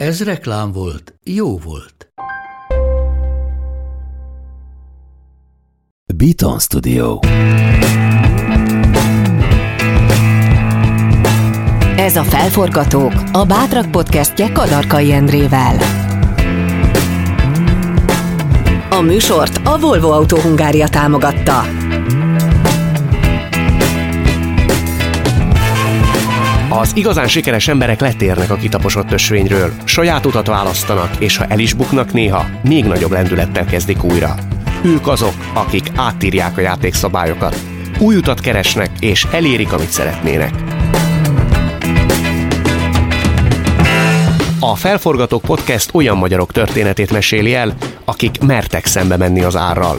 Ez reklám volt, jó volt. Beaton Studio. Ez a Felforgatók, a Bátrak podcastje Kadarkai Endrével. A műsort a Volvo Autó Hungária támogatta. Az igazán sikeres emberek letérnek a kitaposott ösvényről, saját utat választanak, és ha el is buknak néha, még nagyobb lendülettel kezdik újra. Ők azok, akik átírják a játékszabályokat, új utat keresnek, és elérik, amit szeretnének. A Felforgatók Podcast olyan magyarok történetét meséli el, akik mertek szembe menni az árral.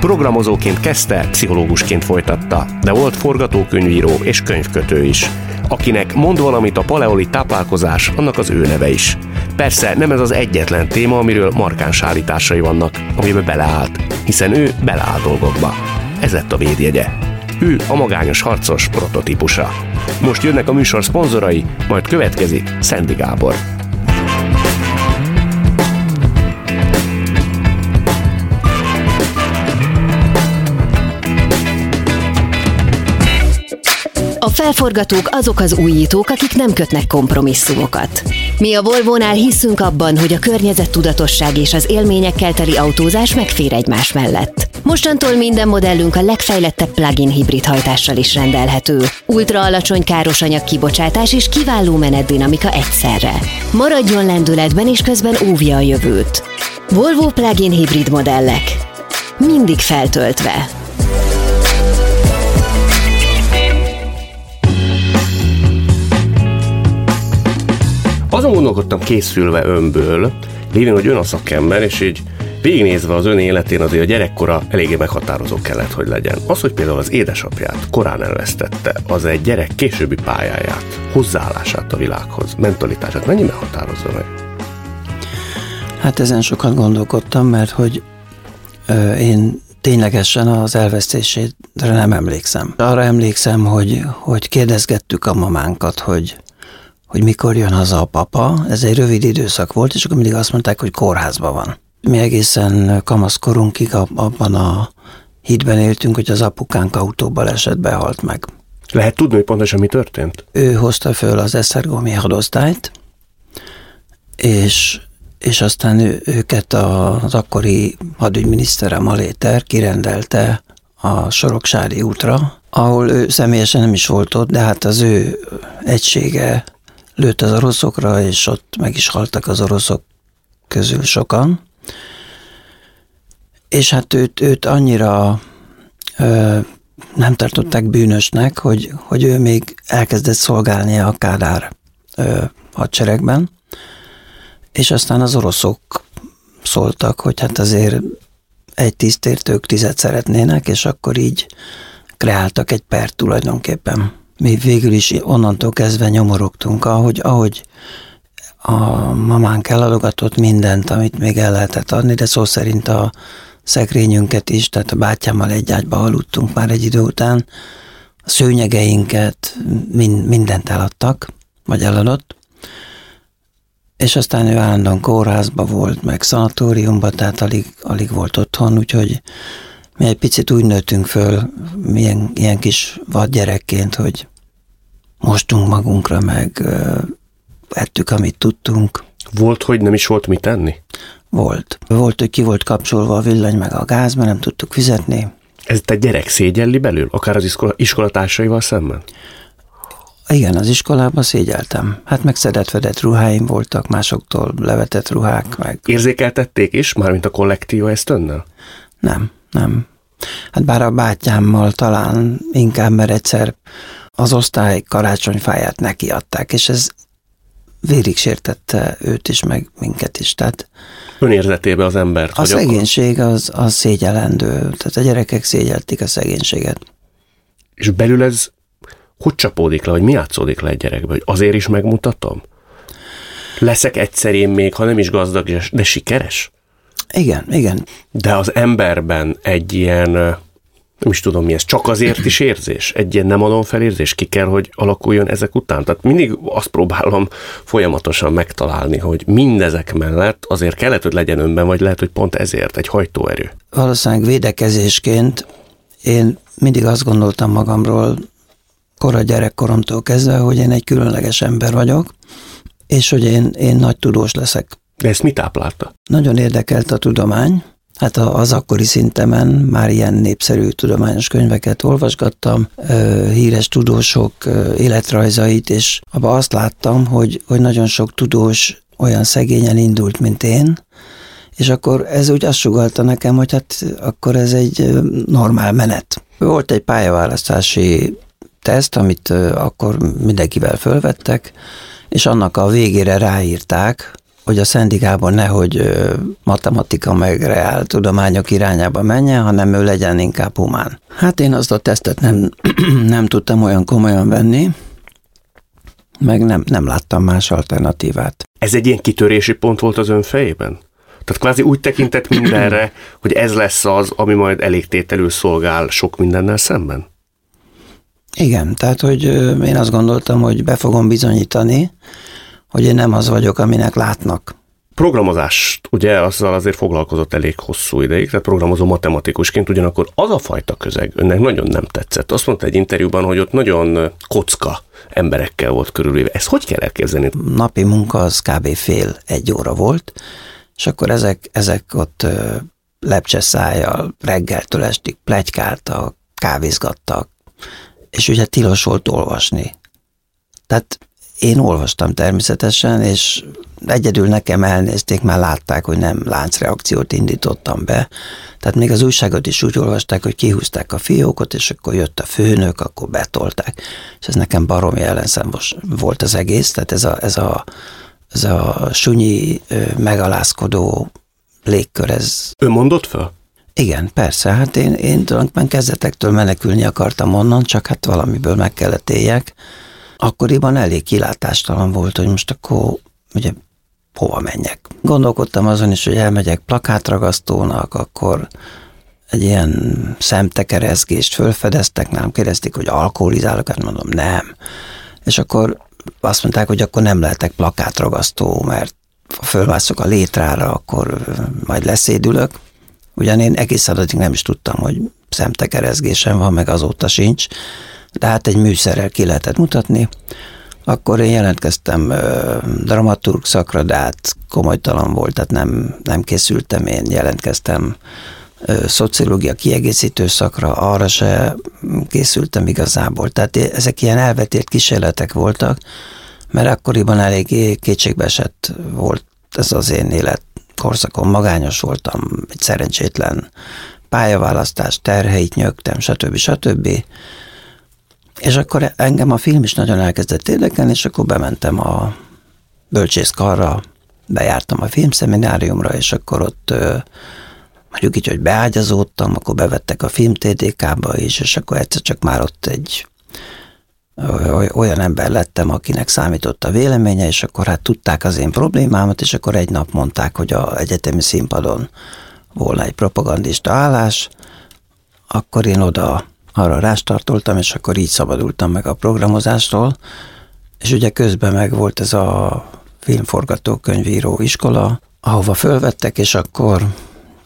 Programozóként kezdte, pszichológusként folytatta, de volt forgatókönyvíró és könyvkötő is. Akinek mond valamit a paleolit táplálkozás, annak az ő neve is. Persze nem ez az egyetlen téma, amiről markáns állításai vannak, amiben beleállt, hiszen ő beleáll dolgokba. Ez lett a védjegye. Ő a magányos harcos prototípusa. Most jönnek a műsor szponzorai, majd következik Szendi Gábor. A felforgatók azok az újítók, akik nem kötnek kompromisszumokat. Mi a Volvo-nál hiszünk abban, hogy a környezettudatosság és az élményekkel teli autózás megfér egymás mellett. Mostantól minden modellünk a legfejlettebb plug-in hibrid hajtással is rendelhető. Ultra alacsony károsanyag kibocsátás és kiváló menetdinamika egyszerre. Maradjon lendületben és közben óvja a jövőt. Volvo plug-in hibrid modellek. Mindig feltöltve. Azon gondolkodtam készülve önből, lévén, hogy ön a szakember, és így végignézve az ön életén azért a gyerekkora eléggé meghatározó kellett, hogy legyen. Az, hogy például az édesapját korán elvesztette, az egy gyerek későbbi pályáját, hozzáállását a világhoz, mentalitását mennyiben határozza meg? Hát ezen sokat gondolkodtam, mert hogy ö, én ténylegesen az elvesztésére nem emlékszem. Arra emlékszem, hogy, hogy kérdezgettük a mamánkat, hogy hogy mikor jön haza a papa, ez egy rövid időszak volt, és akkor mindig azt mondták, hogy kórházban van. Mi egészen kamaszkorunkig abban a hídben éltünk, hogy az apukánk autóba esett, behalt meg. Lehet tudni, hogy pontosan mi történt? Ő hozta föl az Esztergomi hadosztályt, és, és aztán ő, őket az akkori hadügyminisztere Maléter kirendelte a Soroksári útra, ahol ő személyesen nem is volt ott, de hát az ő egysége lőtt az oroszokra, és ott meg is haltak az oroszok közül sokan. És hát őt, őt annyira ö, nem tartották bűnösnek, hogy, hogy ő még elkezdett szolgálni a Kádár ö, hadseregben, és aztán az oroszok szóltak, hogy hát azért egy tisztért ők tizet szeretnének, és akkor így kreáltak egy pert tulajdonképpen mi végül is onnantól kezdve nyomorogtunk, ahogy, ahogy a mamánk eladogatott mindent, amit még el lehetett adni, de szó szerint a szekrényünket is, tehát a bátyámmal egy ágyba aludtunk már egy idő után, a szőnyegeinket, mind, mindent eladtak, vagy eladott, és aztán ő állandóan kórházba volt, meg szanatóriumba, tehát alig, alig volt otthon, úgyhogy mi egy picit úgy nőttünk föl, milyen, ilyen kis vadgyerekként, hogy mostunk magunkra, meg ettük, amit tudtunk. Volt, hogy nem is volt mit tenni? Volt. Volt, hogy ki volt kapcsolva a villany meg a gáz, mert nem tudtuk fizetni. Ez egy gyerek szégyelli belül, akár az iskola, iskolatársaival szemben? Igen, az iskolában szégyeltem. Hát meg szedett-vedett ruháim voltak, másoktól levetett ruhák, meg... Érzékeltették is, mármint a kollektíva ezt önnel? Nem, nem. Hát bár a bátyámmal talán inkább, mert egyszer az osztály karácsonyfáját nekiadták, és ez vérig sértette őt is, meg minket is. Tehát Önérzetébe az embert. a szegénység az, az szégyelendő, tehát a gyerekek szégyeltik a szegénységet. És belül ez hogy csapódik le, vagy mi játszódik le egy gyerekbe, hogy azért is megmutatom? Leszek egyszer én még, ha nem is gazdag, de sikeres? Igen, igen. De az emberben egy ilyen, nem is tudom mi ez, csak azért is érzés? Egy ilyen nem adom fel érzés? Ki kell, hogy alakuljon ezek után? Tehát mindig azt próbálom folyamatosan megtalálni, hogy mindezek mellett azért kellett, hogy legyen önben, vagy lehet, hogy pont ezért egy hajtóerő. Valószínűleg védekezésként én mindig azt gondoltam magamról, kora gyerekkoromtól kezdve, hogy én egy különleges ember vagyok, és hogy én, én nagy tudós leszek. De ezt mit táplálta? Nagyon érdekelt a tudomány, Hát az akkori szintemen már ilyen népszerű tudományos könyveket olvasgattam, híres tudósok életrajzait, és abban azt láttam, hogy, hogy nagyon sok tudós olyan szegényen indult, mint én, és akkor ez úgy azt sugalta nekem, hogy hát akkor ez egy normál menet. Volt egy pályaválasztási teszt, amit akkor mindenkivel fölvettek, és annak a végére ráírták, hogy a szendigában nehogy matematika meg reál tudományok irányába menjen, hanem ő legyen inkább humán. Hát én azt a tesztet nem, nem tudtam olyan komolyan venni, meg nem, nem láttam más alternatívát. Ez egy ilyen kitörési pont volt az ön fejében? Tehát kvázi úgy tekintett mindenre, hogy ez lesz az, ami majd elégtételül szolgál sok mindennel szemben? Igen, tehát hogy én azt gondoltam, hogy be fogom bizonyítani, hogy én nem az vagyok, aminek látnak. Programozást, ugye azzal azért foglalkozott elég hosszú ideig, tehát programozó matematikusként, ugyanakkor az a fajta közeg önnek nagyon nem tetszett. Azt mondta egy interjúban, hogy ott nagyon kocka emberekkel volt körülvéve. Ezt hogy kell elképzelni? Napi munka az kb. fél egy óra volt, és akkor ezek, ezek ott lepcseszájjal reggeltől estig plegykáltak, kávézgattak, és ugye tilos volt olvasni. Tehát én olvastam természetesen, és egyedül nekem elnézték, már látták, hogy nem láncreakciót indítottam be. Tehát még az újságot is úgy olvasták, hogy kihúzták a fiókot, és akkor jött a főnök, akkor betolták. És ez nekem baromi ellenszembos volt az egész, tehát ez a, ez a, ez a sunyi, megalázkodó légkör, ez... Ő mondott fel? Igen, persze, hát én, én tulajdonképpen kezdetektől menekülni akartam onnan, csak hát valamiből meg kellett éljek. Akkoriban elég kilátástalan volt, hogy most akkor ugye hova menjek. Gondolkodtam azon is, hogy elmegyek plakátragasztónak, akkor egy ilyen szemtekerezgést fölfedeztek, nem kérdezték, hogy alkoholizálok, hát mondom, nem. És akkor azt mondták, hogy akkor nem lehetek plakátragasztó, mert ha fölmászok a létrára, akkor majd leszédülök. Ugyan én egész addig nem is tudtam, hogy szemtekerezgésem van, meg azóta sincs, de hát egy műszerrel ki lehetett mutatni. Akkor én jelentkeztem ö, dramaturg szakra, de hát komolytalan volt, tehát nem, nem készültem, én jelentkeztem ö, szociológia kiegészítő szakra, arra se készültem igazából. Tehát ezek ilyen elvetélt kísérletek voltak, mert akkoriban elég kétségbeesett volt ez az én élet korszakon magányos voltam, egy szerencsétlen pályaválasztás, terheit nyögtem, stb. stb. És akkor engem a film is nagyon elkezdett érdekelni, és akkor bementem a bölcsészkarra, bejártam a filmszemináriumra, és akkor ott mondjuk így, hogy beágyazódtam, akkor bevettek a film TDK-ba is, és akkor egyszer csak már ott egy olyan ember lettem, akinek számított a véleménye, és akkor hát tudták az én problémámat, és akkor egy nap mondták, hogy a egyetemi színpadon volna egy propagandista állás, akkor én oda arra rástartoltam, és akkor így szabadultam meg a programozástól, és ugye közben meg volt ez a filmforgatókönyvíró iskola, ahova fölvettek, és akkor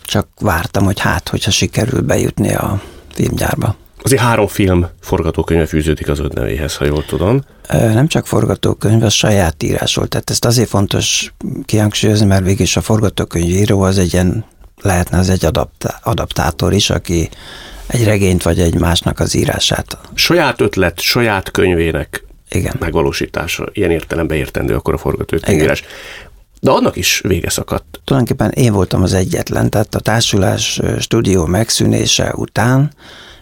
csak vártam, hogy hát, hogyha sikerül bejutni a filmgyárba. Azért három film forgatókönyve fűződik az nevéhez, ha jól tudom. Nem csak forgatókönyv, az saját írás volt. Tehát ezt azért fontos kihangsúlyozni, mert végig a forgatókönyvíró az egy ilyen, lehetne az egy adaptá- adaptátor is, aki egy regényt vagy egy másnak az írását. Saját ötlet, saját könyvének Igen. megvalósítása, ilyen értelemben értendő akkor a forgatókönyvírás. De annak is vége szakadt. Tulajdonképpen én voltam az egyetlen, tehát a társulás stúdió megszűnése után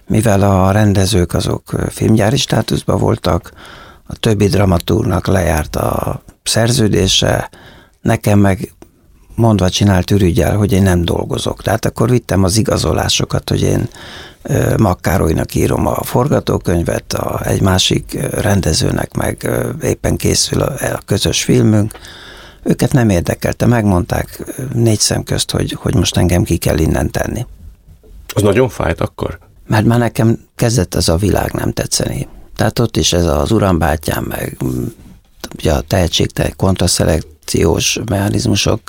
mivel a rendezők azok filmgyári státuszban voltak, a többi dramatúrnak lejárt a szerződése, nekem meg mondva csinált ürügyel, hogy én nem dolgozok. Tehát akkor vittem az igazolásokat, hogy én Makkárolynak írom a forgatókönyvet, a, egy másik rendezőnek meg éppen készül a, a közös filmünk. Őket nem érdekelte, megmondták négy szem közt, hogy, hogy most engem ki kell innen tenni. Az nagyon fájt akkor? Mert már nekem kezdett ez a világ nem tetszeni. Tehát ott is ez az urambátyám, meg ugye a tehetségtelen kontraszelekciós mechanizmusok.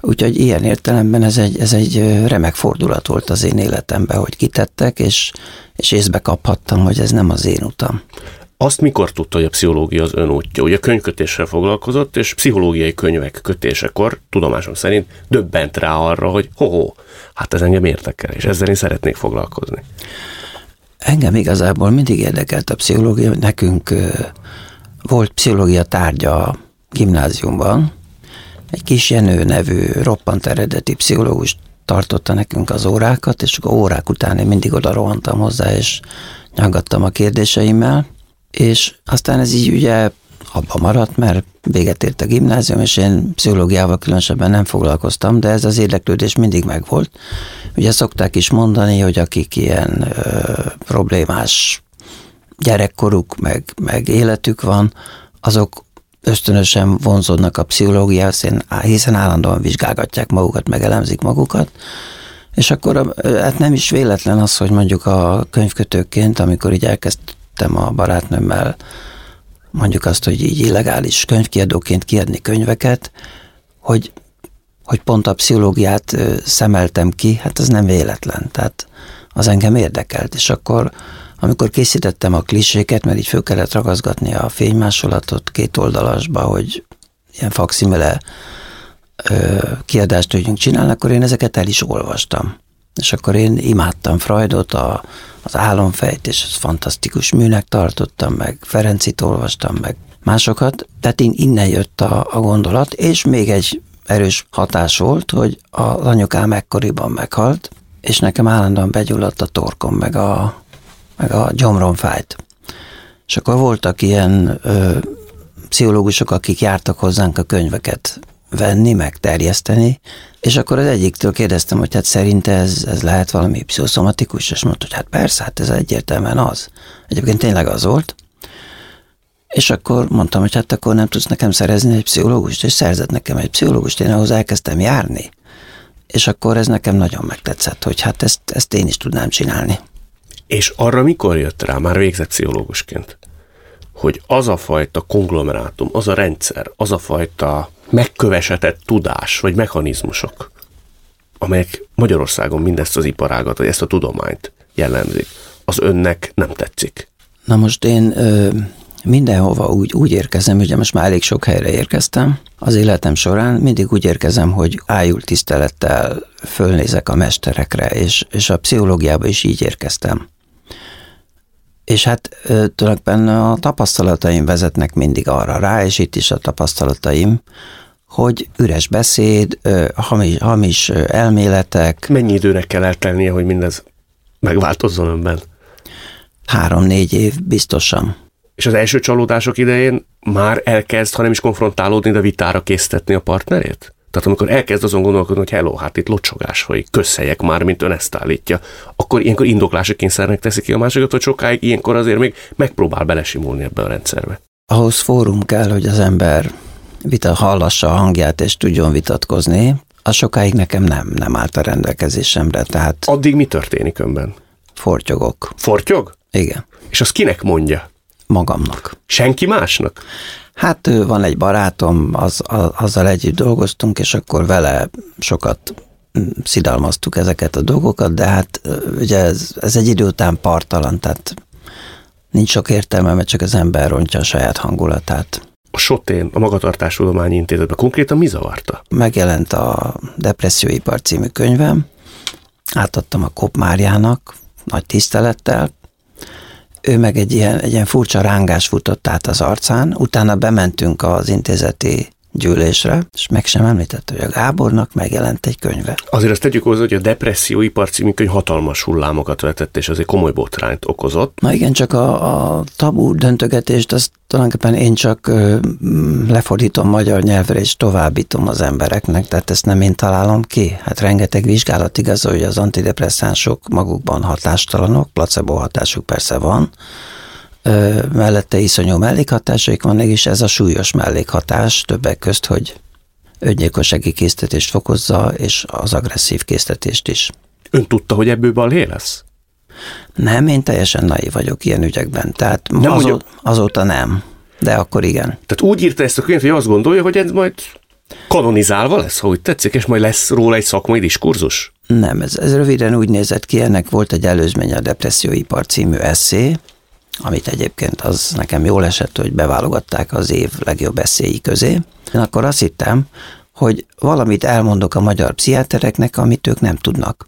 Úgyhogy ilyen értelemben ez egy, ez egy remek fordulat volt az én életemben, hogy kitettek, és, és észbe kaphattam, hogy ez nem az én utam. Azt mikor tudta, hogy a pszichológia az ön útja? Ugye könyvkötéssel foglalkozott, és pszichológiai könyvek kötésekor, tudomásom szerint, döbbent rá arra, hogy ho, hát ez engem érdekel, és ezzel én szeretnék foglalkozni. Engem igazából mindig érdekelt a pszichológia, nekünk volt pszichológia tárgya a gimnáziumban. Egy kis Jenő nevű roppant eredeti pszichológus tartotta nekünk az órákat, és akkor órák után én mindig oda rohantam hozzá, és nyaggattam a kérdéseimmel, és aztán ez így ugye abba maradt, mert véget ért a gimnázium, és én pszichológiával különösebben nem foglalkoztam, de ez az érdeklődés mindig megvolt. Ugye szokták is mondani, hogy akik ilyen ö, problémás gyerekkoruk, meg, meg életük van, azok ösztönösen vonzódnak a pszichológiához, hiszen állandóan vizsgálgatják magukat, meg elemzik magukat, és akkor hát nem is véletlen az, hogy mondjuk a könyvkötőként, amikor így elkezdtem a barátnőmmel mondjuk azt, hogy így illegális könyvkiadóként kiadni könyveket, hogy, hogy pont a pszichológiát szemeltem ki, hát ez nem véletlen, tehát az engem érdekelt, és akkor amikor készítettem a kliséket, mert így föl kellett ragaszgatni a fénymásolatot két oldalasba, hogy ilyen faximile kiadást tudjunk csinálni, akkor én ezeket el is olvastam. És akkor én imádtam Freudot, a, az álomfejt, és ez fantasztikus műnek tartottam, meg Ferencit olvastam, meg másokat. Tehát innen jött a, a gondolat, és még egy erős hatás volt, hogy az anyukám ekkoriban meghalt, és nekem állandóan begyulladt a torkom, meg a, meg a gyomrom fájt. És akkor voltak ilyen ö, pszichológusok, akik jártak hozzánk a könyveket venni, meg terjeszteni, és akkor az egyiktől kérdeztem, hogy hát szerinte ez, ez lehet valami pszichoszomatikus, és mondta, hogy hát persze, hát ez egyértelműen az. Egyébként tényleg az volt. És akkor mondtam, hogy hát akkor nem tudsz nekem szerezni egy pszichológust, és szerzett nekem egy pszichológust, én ahhoz elkezdtem járni. És akkor ez nekem nagyon megtetszett, hogy hát ezt, ezt én is tudnám csinálni. És arra mikor jött rá, már végzett pszichológusként, hogy az a fajta konglomerátum, az a rendszer, az a fajta megkövesetett tudás, vagy mechanizmusok, amelyek Magyarországon mindezt az iparágat, vagy ezt a tudományt jellemzik, az önnek nem tetszik? Na most én ö, mindenhova úgy, úgy érkezem, ugye most már elég sok helyre érkeztem, az életem során mindig úgy érkezem, hogy ájul tisztelettel fölnézek a mesterekre, és, és a pszichológiába is így érkeztem. És hát tulajdonképpen a tapasztalataim vezetnek mindig arra rá, és itt is a tapasztalataim, hogy üres beszéd, hamis, hamis elméletek. Mennyi időnek kell eltelnie, hogy mindez megváltozzon önben? Három-négy év biztosan. És az első csalódások idején már elkezd, ha nem is konfrontálódni, de vitára késztetni a partnerét? Tehát amikor elkezd azon gondolkodni, hogy hello, hát itt locsogás vagy közhelyek már, mint ön ezt állítja, akkor ilyenkor indoklási kényszernek teszi ki a másikat, hogy sokáig ilyenkor azért még megpróbál belesimulni ebbe a rendszerbe. Ahhoz fórum kell, hogy az ember vita hallassa a hangját és tudjon vitatkozni, az sokáig nekem nem, nem állt a rendelkezésemre. Tehát Addig mi történik önben? Fortyogok. Fortyog? Igen. És az kinek mondja? Magamnak. Senki másnak? Hát van egy barátom, az, azzal együtt dolgoztunk, és akkor vele sokat mm, szidalmaztuk ezeket a dolgokat, de hát ugye ez, ez egy idő után partalan, tehát nincs sok értelme, mert csak az ember rontja a saját hangulatát. A Sotén, a Magatartástudományi Intézetben konkrétan mi zavarta? Megjelent a Depresszióipar című könyvem, átadtam a Kop Máriának, nagy tisztelettel, ő meg egy ilyen, egy ilyen furcsa rángás futott át az arcán, utána bementünk az intézeti gyűlésre, és meg sem említette, hogy a Gábornak megjelent egy könyve. Azért azt tegyük hozzá, hogy a Depresszióipar című könyv hatalmas hullámokat vetett, és azért komoly botrányt okozott. Na igen, csak a, a tabu döntögetést azt tulajdonképpen én csak ö, lefordítom magyar nyelvre, és továbbítom az embereknek, tehát ezt nem én találom ki. Hát rengeteg vizsgálat igazolja, hogy az antidepresszánsok magukban hatástalanok, placebo hatásuk persze van, mellette iszonyú mellékhatásaik vannak, és ez a súlyos mellékhatás többek közt, hogy öngyilkossági késztetést fokozza, és az agresszív késztetést is. Ön tudta, hogy ebből balhé lesz? Nem, én teljesen naiv vagyok ilyen ügyekben, tehát Nem, azó, hogy azóta nem, de akkor igen. Tehát úgy írta ezt a könyvet, hogy azt gondolja, hogy ez majd kanonizálva lesz, ha úgy tetszik, és majd lesz róla egy szakmai diskurzus? Nem, ez, ez röviden úgy nézett ki, ennek volt egy előzménye a Depresszióipar című eszé, amit egyébként az nekem jól esett, hogy beválogatták az év legjobb eszéi közé. Én akkor azt hittem, hogy valamit elmondok a magyar pszichiátereknek, amit ők nem tudnak.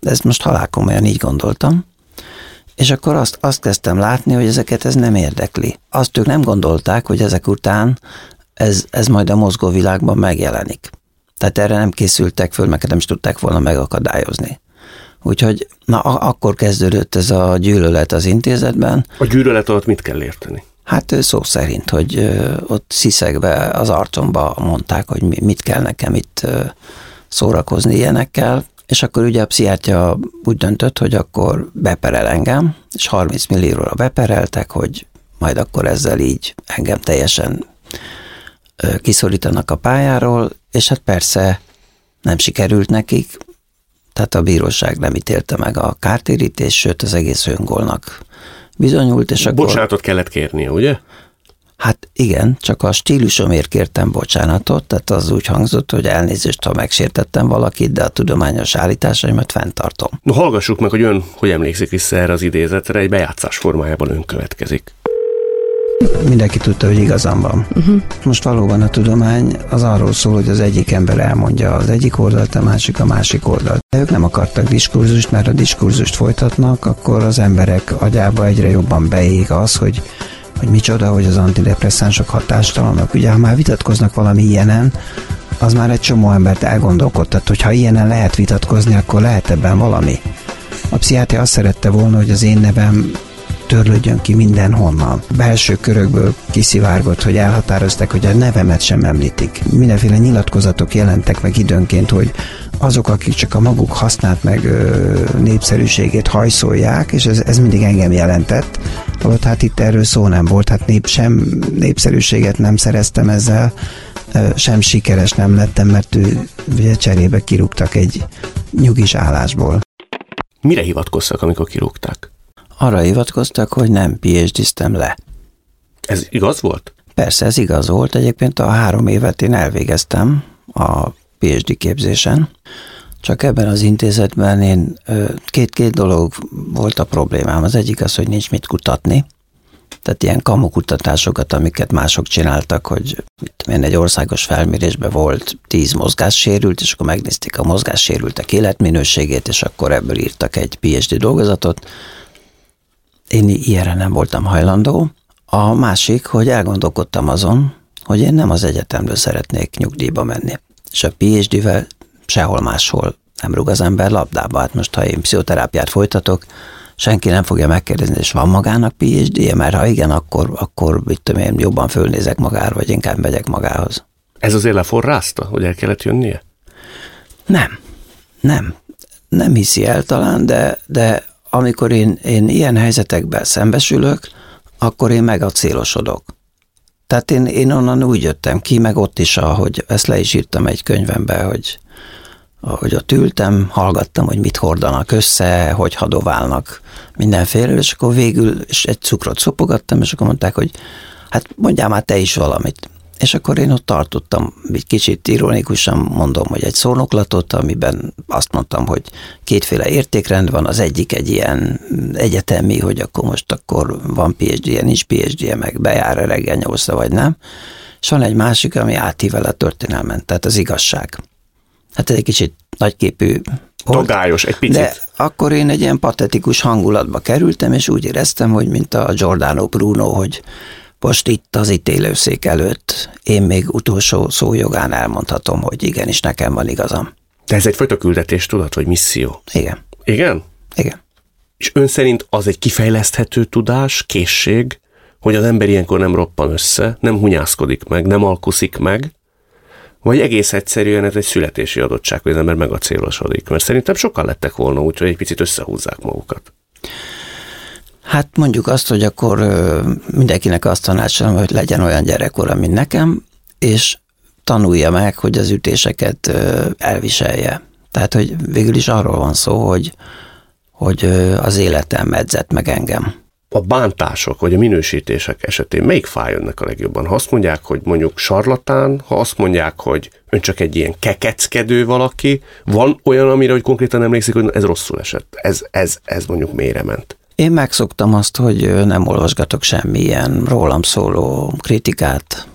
De ezt most halálkomolyan így gondoltam. És akkor azt, azt kezdtem látni, hogy ezeket ez nem érdekli. Azt ők nem gondolták, hogy ezek után ez, ez majd a mozgóvilágban megjelenik. Tehát erre nem készültek föl, meg nem is tudták volna megakadályozni. Úgyhogy na, akkor kezdődött ez a gyűlölet az intézetben. A gyűlölet alatt mit kell érteni? Hát szó szerint, hogy ott sziszegve az arcomba mondták, hogy mi- mit kell nekem itt szórakozni ilyenekkel, és akkor ugye a pszichiátja úgy döntött, hogy akkor beperel engem, és 30 millióra bepereltek, hogy majd akkor ezzel így engem teljesen kiszorítanak a pályáról, és hát persze nem sikerült nekik, tehát a bíróság nem ítélte meg a kártérítést, sőt az egész öngolnak bizonyult, és akkor... Bocsánatot kellett kérnie, ugye? Hát igen, csak a stílusomért kértem bocsánatot, tehát az úgy hangzott, hogy elnézést, ha megsértettem valakit, de a tudományos állításaimat fenntartom. No, hallgassuk meg, hogy ön hogy emlékszik vissza erre az idézetre, egy bejátszás formájában ön következik. Mindenki tudta, hogy igazam van. Uh-huh. Most valóban a tudomány az arról szól, hogy az egyik ember elmondja az egyik oldalt, a másik a másik oldalt. De ők nem akartak diskurzust, mert ha diskurzust folytatnak, akkor az emberek agyába egyre jobban beég az, hogy hogy micsoda, hogy az antidepresszánsok hatástalanok. Ugye, ha már vitatkoznak valami ilyenen, az már egy csomó embert elgondolkodtat, hogy ha ilyenen lehet vitatkozni, akkor lehet ebben valami. A pszichiátria azt szerette volna, hogy az én nevem törlődjön ki mindenhonnan. Belső körökből kiszivárgott, hogy elhatározták, hogy a nevemet sem említik. Mindenféle nyilatkozatok jelentek meg időnként, hogy azok, akik csak a maguk használt meg ö, népszerűségét hajszolják, és ez, ez mindig engem jelentett, holott hát itt erről szó nem volt, hát nép, sem népszerűséget nem szereztem ezzel, sem sikeres nem lettem, mert ő ugye cserébe kirúgtak egy nyugis állásból. Mire hivatkoztak, amikor kirúgták? Arra hivatkoztak, hogy nem PhD-ztem le. Ez igaz volt? Persze, ez igaz volt. Egyébként a három évet én elvégeztem a PhD képzésen, csak ebben az intézetben én két-két dolog volt a problémám. Az egyik az, hogy nincs mit kutatni, tehát ilyen kamukutatásokat, amiket mások csináltak, hogy én, egy országos felmérésben volt tíz mozgássérült, és akkor megnézték a mozgássérültek életminőségét, és akkor ebből írtak egy PhD dolgozatot. Én ilyenre nem voltam hajlandó. A másik, hogy elgondolkodtam azon, hogy én nem az egyetemről szeretnék nyugdíjba menni. És a PhD-vel sehol máshol nem rúg az ember labdába. Hát most, ha én pszichoterápiát folytatok, senki nem fogja megkérdezni, és van magának PhD-je, mert ha igen, akkor, akkor mit tudom én, jobban fölnézek magára, vagy inkább megyek magához. Ez azért leforrázta, hogy el kellett jönnie? Nem, nem. Nem hiszi el talán, de, de amikor én, én ilyen helyzetekben szembesülök, akkor én megacélosodok. Tehát én, én onnan úgy jöttem ki, meg ott is, ahogy ezt le is írtam egy könyvembe, hogy ahogy ott ültem, hallgattam, hogy mit hordanak össze, hogy hadoválnak mindenféle, és akkor végül és egy cukrot szopogattam, és akkor mondták, hogy hát mondjál már te is valamit. És akkor én ott tartottam, egy kicsit ironikusan mondom, hogy egy szónoklatot, amiben azt mondtam, hogy kétféle értékrend van, az egyik egy ilyen egyetemi, hogy akkor most akkor van PhD-je, nincs PhD-je, meg bejár a reggel nyolcra, vagy nem. És van egy másik, ami átível a történelmen, tehát az igazság. Hát ez egy kicsit nagyképű volt. Tagályos, egy picit. De akkor én egy ilyen patetikus hangulatba kerültem, és úgy éreztem, hogy mint a Giordano Bruno, hogy most itt az ítélőszék előtt én még utolsó szójogán elmondhatom, hogy igenis nekem van igazam. De ez egyfajta küldetés, tudod, vagy misszió? Igen. Igen? Igen. És ön szerint az egy kifejleszthető tudás, készség, hogy az ember ilyenkor nem roppan össze, nem hunyászkodik meg, nem alkuszik meg, vagy egész egyszerűen ez egy születési adottság, hogy az ember megacélosodik. Mert szerintem sokan lettek volna úgy, hogy egy picit összehúzzák magukat. Hát mondjuk azt, hogy akkor mindenkinek azt tanácsolom, hogy legyen olyan gyerekkora, mint nekem, és tanulja meg, hogy az ütéseket elviselje. Tehát, hogy végül is arról van szó, hogy, hogy az életem edzett meg engem. A bántások vagy a minősítések esetén melyik fáj önnek a legjobban? Ha azt mondják, hogy mondjuk sarlatán, ha azt mondják, hogy ön csak egy ilyen kekeckedő valaki, van olyan, amire, hogy konkrétan emlékszik, hogy ez rosszul esett, ez, ez, ez mondjuk mélyre ment. Én megszoktam azt, hogy nem olvasgatok semmilyen rólam szóló kritikát.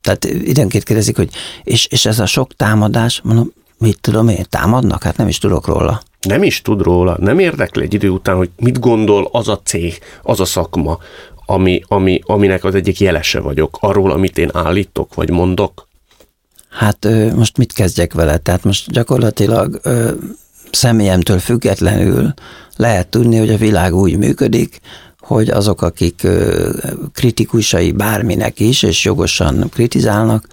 Tehát időnként kérdezik, hogy és, és ez a sok támadás, mondom, mit tudom én, támadnak? Hát nem is tudok róla. Nem is tud róla, nem érdekli egy idő után, hogy mit gondol az a cég, az a szakma, ami, ami, aminek az egyik jelese vagyok, arról, amit én állítok, vagy mondok? Hát most mit kezdjek vele? Tehát most gyakorlatilag személyemtől függetlenül lehet tudni, hogy a világ úgy működik, hogy azok, akik kritikusai bárminek is, és jogosan kritizálnak,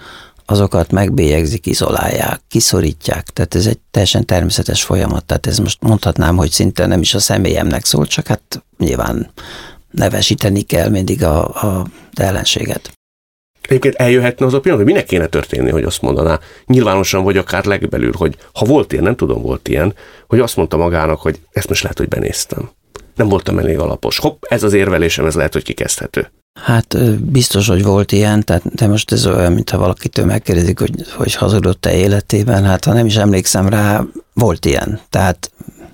azokat megbélyegzik, izolálják, kiszorítják. Tehát ez egy teljesen természetes folyamat. Tehát ez most mondhatnám, hogy szinte nem is a személyemnek szól, csak hát nyilván nevesíteni kell mindig a, a ellenséget. Egyébként eljöhetne az a pillanat, hogy minek kéne történni, hogy azt mondaná, nyilvánosan vagy akár legbelül, hogy ha volt ilyen, nem tudom, volt ilyen, hogy azt mondta magának, hogy ezt most lehet, hogy benéztem. Nem voltam elég alapos. Hopp, ez az érvelésem, ez lehet, hogy kikezdhető. Hát biztos, hogy volt ilyen, tehát, de most ez olyan, mintha valakitől megkérdezik, hogy, hogy hazudott-e életében, hát ha nem is emlékszem rá, volt ilyen. Tehát,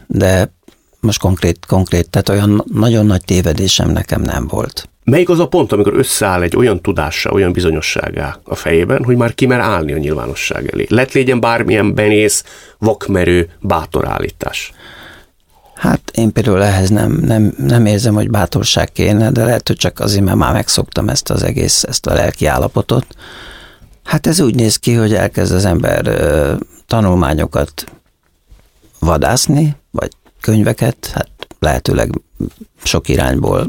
de most konkrét, konkrét, tehát olyan nagyon nagy tévedésem nekem nem volt. Melyik az a pont, amikor összeáll egy olyan tudása, olyan bizonyosságá a fejében, hogy már kimer állni a nyilvánosság elé? Lett légyen bármilyen benész, vakmerő, bátor állítás. Hát én például ehhez nem, nem, nem érzem, hogy bátorság kéne, de lehet, hogy csak azért, mert már megszoktam ezt az egész, ezt a lelki állapotot. Hát ez úgy néz ki, hogy elkezd az ember ö, tanulmányokat vadászni, vagy könyveket, hát lehetőleg sok irányból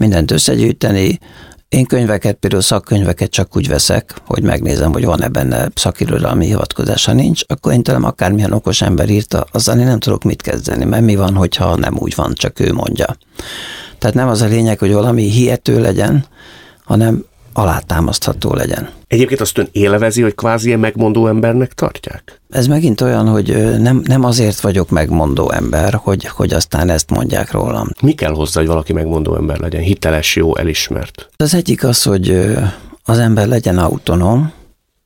mindent összegyűjteni. Én könyveket, például szakkönyveket csak úgy veszek, hogy megnézem, hogy van-e benne szakirodalmi hivatkozása nincs, akkor én tőlem akármilyen okos ember írta, azzal én nem tudok mit kezdeni, mert mi van, hogyha nem úgy van, csak ő mondja. Tehát nem az a lényeg, hogy valami hihető legyen, hanem alátámasztható legyen. Egyébként azt ön élvezi, hogy kvázi ilyen megmondó embernek tartják? Ez megint olyan, hogy nem, nem azért vagyok megmondó ember, hogy, hogy aztán ezt mondják rólam. Mi kell hozzá, hogy valaki megmondó ember legyen? Hiteles, jó, elismert? Az egyik az, hogy az ember legyen autonóm,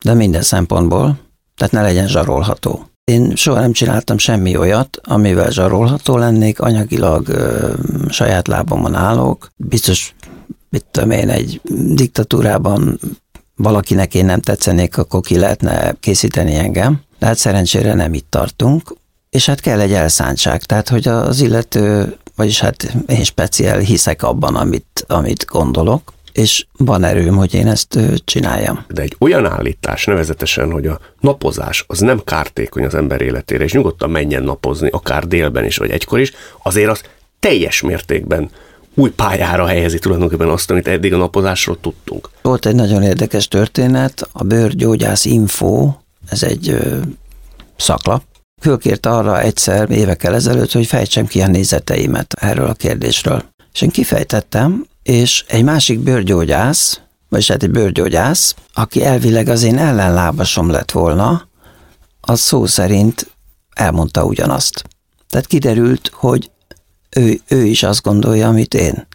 de minden szempontból, tehát ne legyen zsarolható. Én soha nem csináltam semmi olyat, amivel zsarolható lennék, anyagilag ö, saját lábomon állok. Biztos mit tudom én, egy diktatúrában valakinek én nem tetszenék, akkor ki lehetne készíteni engem. De hát szerencsére nem itt tartunk, és hát kell egy elszántság, tehát hogy az illető, vagyis hát én speciál hiszek abban, amit, amit gondolok, és van erőm, hogy én ezt csináljam. De egy olyan állítás nevezetesen, hogy a napozás az nem kártékony az ember életére, és nyugodtan menjen napozni, akár délben is, vagy egykor is, azért az teljes mértékben új pályára helyezi tulajdonképpen azt, amit eddig a napozásról tudtunk. Volt egy nagyon érdekes történet, a Bőrgyógyász Info, ez egy ö, szaklap, fölkért arra egyszer évekkel ezelőtt, hogy fejtsem ki a nézeteimet erről a kérdésről. És én kifejtettem, és egy másik bőrgyógyász, vagyis hát egy bőrgyógyász, aki elvileg az én ellenlábasom lett volna, az szó szerint elmondta ugyanazt. Tehát kiderült, hogy ő, ő is azt gondolja, amit én.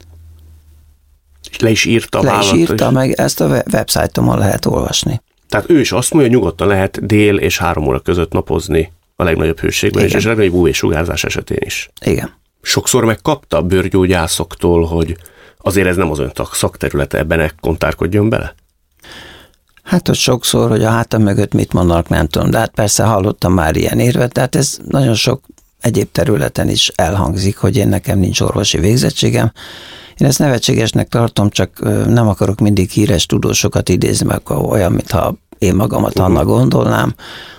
És le is írta Le is írta, is. meg ezt a websájtomon lehet olvasni. Tehát ő is azt mondja, nyugodtan lehet dél és három óra között napozni a legnagyobb hőségben, Igen. és a legnagyobb UV-sugárzás esetén is. Igen. Sokszor megkapta a bőrgyógyászoktól, hogy azért ez nem az ön szakterülete, ebben e kontárkodjon bele? Hát hogy sokszor, hogy a hátam mögött mit mondanak, nem tudom, de hát persze hallottam már ilyen érvet, tehát ez nagyon sok egyéb területen is elhangzik, hogy én nekem nincs orvosi végzettségem, Én ezt nevetségesnek tartom, csak nem akarok mindig híres tudósokat idézni, mert olyan, mintha én magamat annak gondolnám,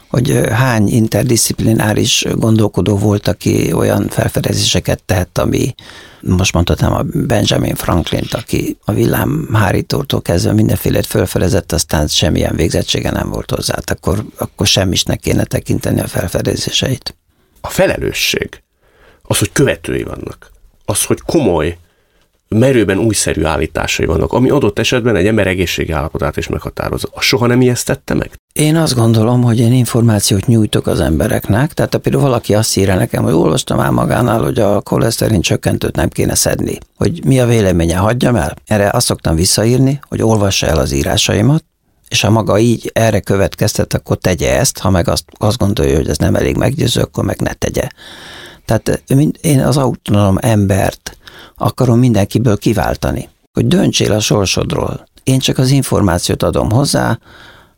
hogy hány interdisziplináris gondolkodó volt, aki olyan felfedezéseket tett, ami most mondhatnám a Benjamin Franklin-t, aki a villámhárítótól kezdve mindenféle felfedezett, aztán semmilyen végzettsége nem volt hozzá, hát akkor, akkor semmisnek kéne tekinteni a felfedezéseit. A felelősség, az, hogy követői vannak, az, hogy komoly merőben újszerű állításai vannak, ami adott esetben egy ember egészségi állapotát is meghatározza. A soha nem ijesztette meg? Én azt gondolom, hogy én információt nyújtok az embereknek, tehát például valaki azt írja nekem, hogy olvastam már magánál, hogy a koleszterin csökkentőt nem kéne szedni, hogy mi a véleménye, hagyjam el. Erre azt szoktam visszaírni, hogy olvassa el az írásaimat, és ha maga így erre következtet, akkor tegye ezt, ha meg azt, azt gondolja, hogy ez nem elég meggyőző, akkor meg ne tegye. Tehát én az autonóm embert akarom mindenkiből kiváltani, hogy döntsél a sorsodról. Én csak az információt adom hozzá,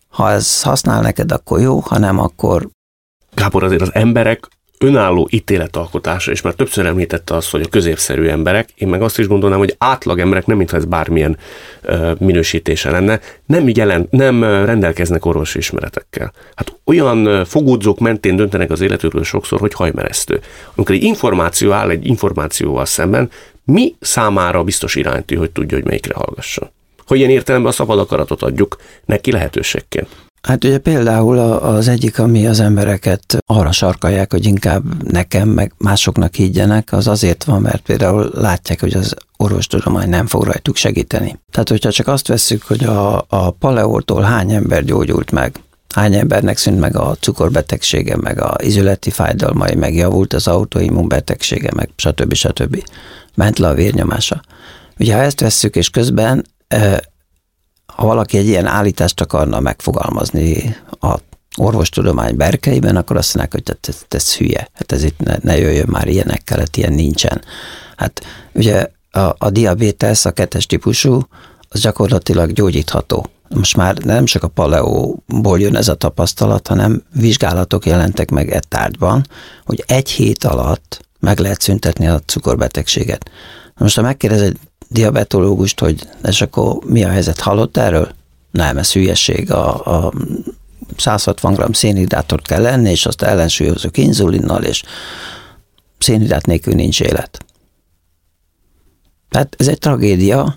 ha ez használ neked, akkor jó, ha nem, akkor... Gábor, azért az emberek önálló ítéletalkotása, és már többször említette azt, hogy a középszerű emberek, én meg azt is gondolnám, hogy átlag emberek, nem mintha ez bármilyen ö, minősítése lenne, nem, jelent, nem rendelkeznek orvosi ismeretekkel. Hát olyan fogódzók mentén döntenek az életükről sokszor, hogy hajmeresztő. Amikor egy információ áll egy információval szemben, mi számára biztos iránytű, hogy tudja, hogy melyikre hallgasson. Hogy ilyen értelemben a szabad akaratot adjuk neki lehetőségként. Hát ugye például az egyik, ami az embereket arra sarkalják, hogy inkább nekem, meg másoknak higgyenek, az azért van, mert például látják, hogy az orvostudomány nem fog rajtuk segíteni. Tehát, hogyha csak azt vesszük, hogy a, a paleótól hány ember gyógyult meg, hány embernek szűnt meg a cukorbetegsége, meg a izületi fájdalmai, meg javult az autoimmun betegsége, meg stb. stb. Ment le a vérnyomása. Ugye, ha ezt vesszük, és közben ha valaki egy ilyen állítást akarna megfogalmazni a orvostudomány berkeiben, akkor azt mondják, hogy ez, ez hülye, hát ez itt ne, ne jöjjön már ilyenekkel, hát ilyen nincsen. Hát ugye a, a diabétesz, a kettes típusú, az gyakorlatilag gyógyítható. Most már nem csak a paleóból jön ez a tapasztalat, hanem vizsgálatok jelentek meg egy tárgyban, hogy egy hét alatt meg lehet szüntetni a cukorbetegséget. Most ha megkérdezed diabetológust, hogy és akkor mi a helyzet, hallott erről? Nem, ez hülyeség. A, a 160 g szénhidrátot kell lenni, és azt ellensúlyozok inzulinnal, és szénhidrát nélkül nincs élet. Tehát ez egy tragédia.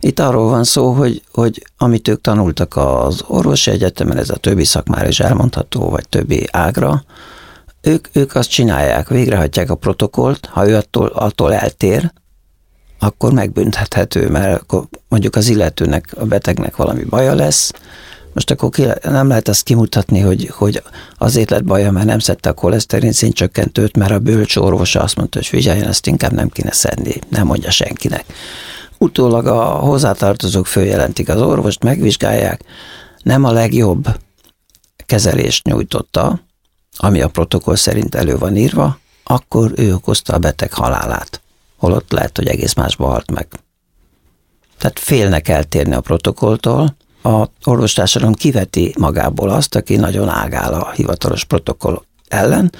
Itt arról van szó, hogy, hogy amit ők tanultak az orvosi egyetemen, ez a többi szakmára is elmondható, vagy többi ágra, ők, ők azt csinálják, végrehajtják a protokollt, ha ő attól, attól eltér, akkor megbüntethető, mert akkor mondjuk az illetőnek, a betegnek valami baja lesz, most akkor ki, nem lehet azt kimutatni, hogy, hogy azért lett baja, mert nem szedte a koleszterin szintcsökkentőt, mert a bölcs orvosa azt mondta, hogy figyeljen, ezt inkább nem kéne szedni, nem mondja senkinek. Utólag a hozzátartozók följelentik az orvost, megvizsgálják, nem a legjobb kezelést nyújtotta, ami a protokoll szerint elő van írva, akkor ő okozta a beteg halálát holott lehet, hogy egész másba halt meg. Tehát félnek eltérni a protokolltól, a orvostársadalom kiveti magából azt, aki nagyon ágál a hivatalos protokoll ellen.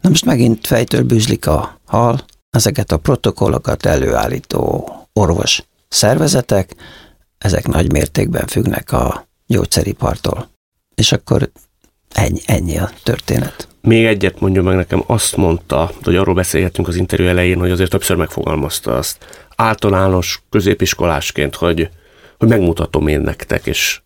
Na most megint fejtől bűzlik a hal, ezeket a protokollokat előállító orvos szervezetek, ezek nagy mértékben függnek a gyógyszeripartól. És akkor ennyi, ennyi a történet. Még egyet mondjon meg nekem, azt mondta, hogy arról beszélgettünk az interjú elején, hogy azért többször megfogalmazta azt általános középiskolásként, hogy, hogy megmutatom én nektek, és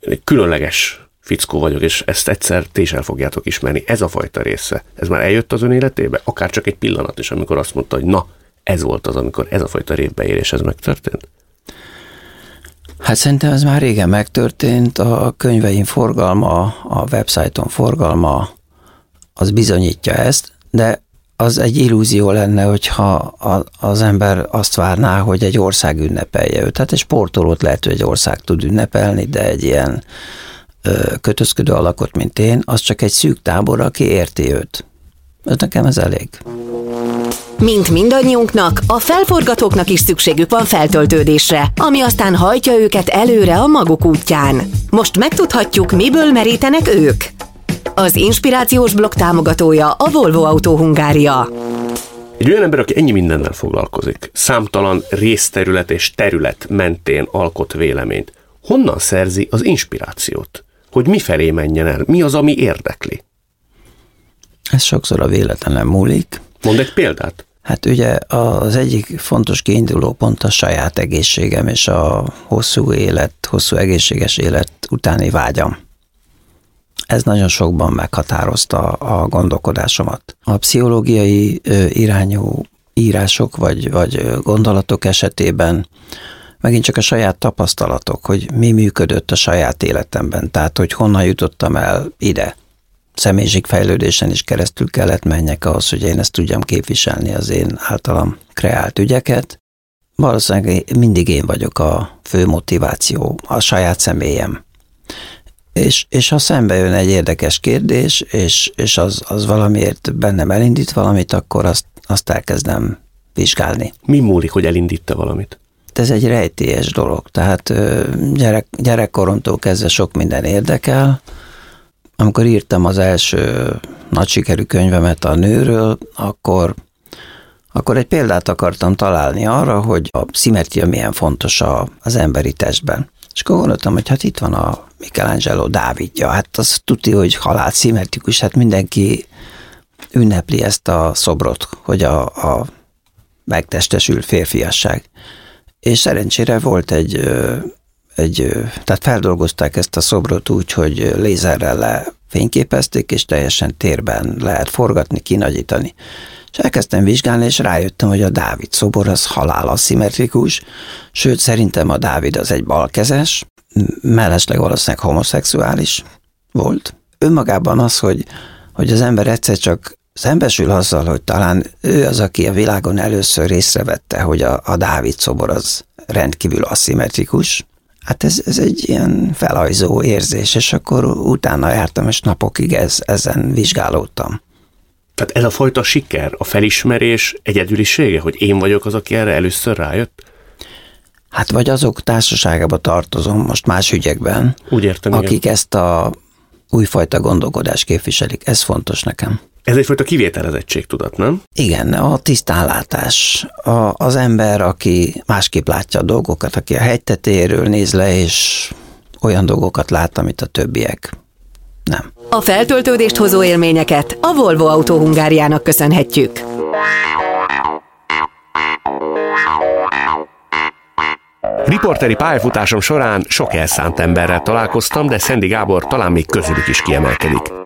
egy különleges fickó vagyok, és ezt egyszer ti is el fogjátok ismerni. Ez a fajta része, ez már eljött az ön életébe? Akár csak egy pillanat is, amikor azt mondta, hogy na, ez volt az, amikor ez a fajta révbeérés, ez megtörtént? Hát szerintem ez már régen megtörtént, a könyveim forgalma, a websájton forgalma, az bizonyítja ezt, de az egy illúzió lenne, hogyha az ember azt várná, hogy egy ország ünnepelje őt. Tehát egy sportolót lehet, hogy egy ország tud ünnepelni, de egy ilyen kötözködő alakot, mint én, az csak egy szűk tábor, aki érti őt. Ez nekem ez elég. Mint mindannyiunknak, a felforgatóknak is szükségük van feltöltődésre, ami aztán hajtja őket előre a maguk útján. Most megtudhatjuk, miből merítenek ők. Az inspirációs blog támogatója a Volvo Autó Hungária. Egy olyan ember, aki ennyi mindennel foglalkozik, számtalan részterület és terület mentén alkot véleményt, honnan szerzi az inspirációt? Hogy mi felé menjen el? Mi az, ami érdekli? Ez sokszor a véletlenem múlik. Mond egy példát. Hát ugye az egyik fontos kiinduló pont a saját egészségem és a hosszú élet, hosszú egészséges élet utáni vágyam. Ez nagyon sokban meghatározta a gondolkodásomat. A pszichológiai irányú írások vagy, vagy gondolatok esetében megint csak a saját tapasztalatok, hogy mi működött a saját életemben, tehát hogy honnan jutottam el ide. Személyiségfejlődésen is keresztül kellett menjek ahhoz, hogy én ezt tudjam képviselni az én általam kreált ügyeket. Valószínűleg mindig én vagyok a fő motiváció, a saját személyem. És, és ha szembe jön egy érdekes kérdés, és, és az, az valamiért bennem elindít valamit, akkor azt, azt elkezdem vizsgálni. Mi múlik, hogy elindítta valamit? Ez egy rejtélyes dolog, tehát gyerek, gyerekkoromtól kezdve sok minden érdekel. Amikor írtam az első nagy sikerű könyvemet a nőről, akkor akkor egy példát akartam találni arra, hogy a szimetria milyen fontos a, az emberi testben. És akkor gondoltam, hogy hát itt van a Michelangelo Dávidja, hát az tudja, hogy halál szimmetrikus, hát mindenki ünnepli ezt a szobrot, hogy a, a megtestesült férfiasság. És szerencsére volt egy, egy, tehát feldolgozták ezt a szobrot úgy, hogy lézerrel lefényképezték, és teljesen térben lehet forgatni, kinagyítani. És elkezdtem vizsgálni, és rájöttem, hogy a Dávid szobor az halál aszimmetrikus, sőt szerintem a Dávid az egy balkezes, mellesleg valószínűleg homoszexuális volt. Önmagában az, hogy, hogy az ember egyszer csak szembesül azzal, hogy talán ő az, aki a világon először észrevette, hogy a, a Dávid szobor az rendkívül aszimmetrikus, Hát ez, ez egy ilyen felajzó érzés, és akkor utána jártam, és napokig ez, ezen vizsgálódtam. Tehát ez a fajta siker, a felismerés egyedülisége, hogy én vagyok az, aki erre először rájött? Hát vagy azok társaságába tartozom most más ügyekben, Úgy értem, akik igen. ezt a újfajta gondolkodást képviselik. Ez fontos nekem. Ez egyfajta kivételezettség tudat, nem? Igen, a tisztánlátás. A, az ember, aki másképp látja a dolgokat, aki a hegytetéről néz le, és olyan dolgokat lát, amit a többiek nem. A feltöltődést hozó élményeket a Volvo Autó Hungáriának köszönhetjük. Riporteri pályafutásom során sok elszánt emberrel találkoztam, de Szendi Gábor talán még közülük is kiemelkedik.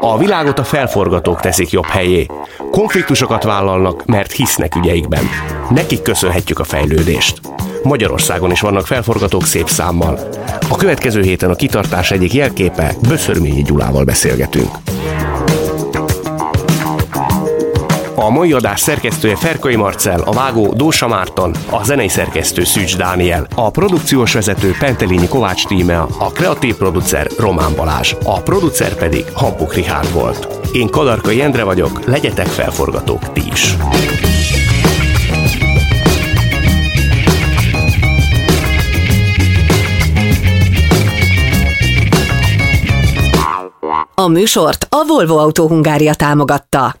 A világot a felforgatók teszik jobb helyé. Konfliktusokat vállalnak, mert hisznek ügyeikben. Nekik köszönhetjük a fejlődést. Magyarországon is vannak felforgatók szép számmal. A következő héten a kitartás egyik jelképe Böszörményi Gyulával beszélgetünk. A mai adás szerkesztője Ferkai Marcel, a vágó Dósa Márton, a zenei szerkesztő Szűcs Dániel, a produkciós vezető Pentelényi Kovács Tímea, a kreatív producer Román Balázs, a producer pedig Hampuk Rihárd volt. Én Kadarkai Endre vagyok, legyetek felforgatók ti is. A műsort a Volvo Autó Hungária támogatta.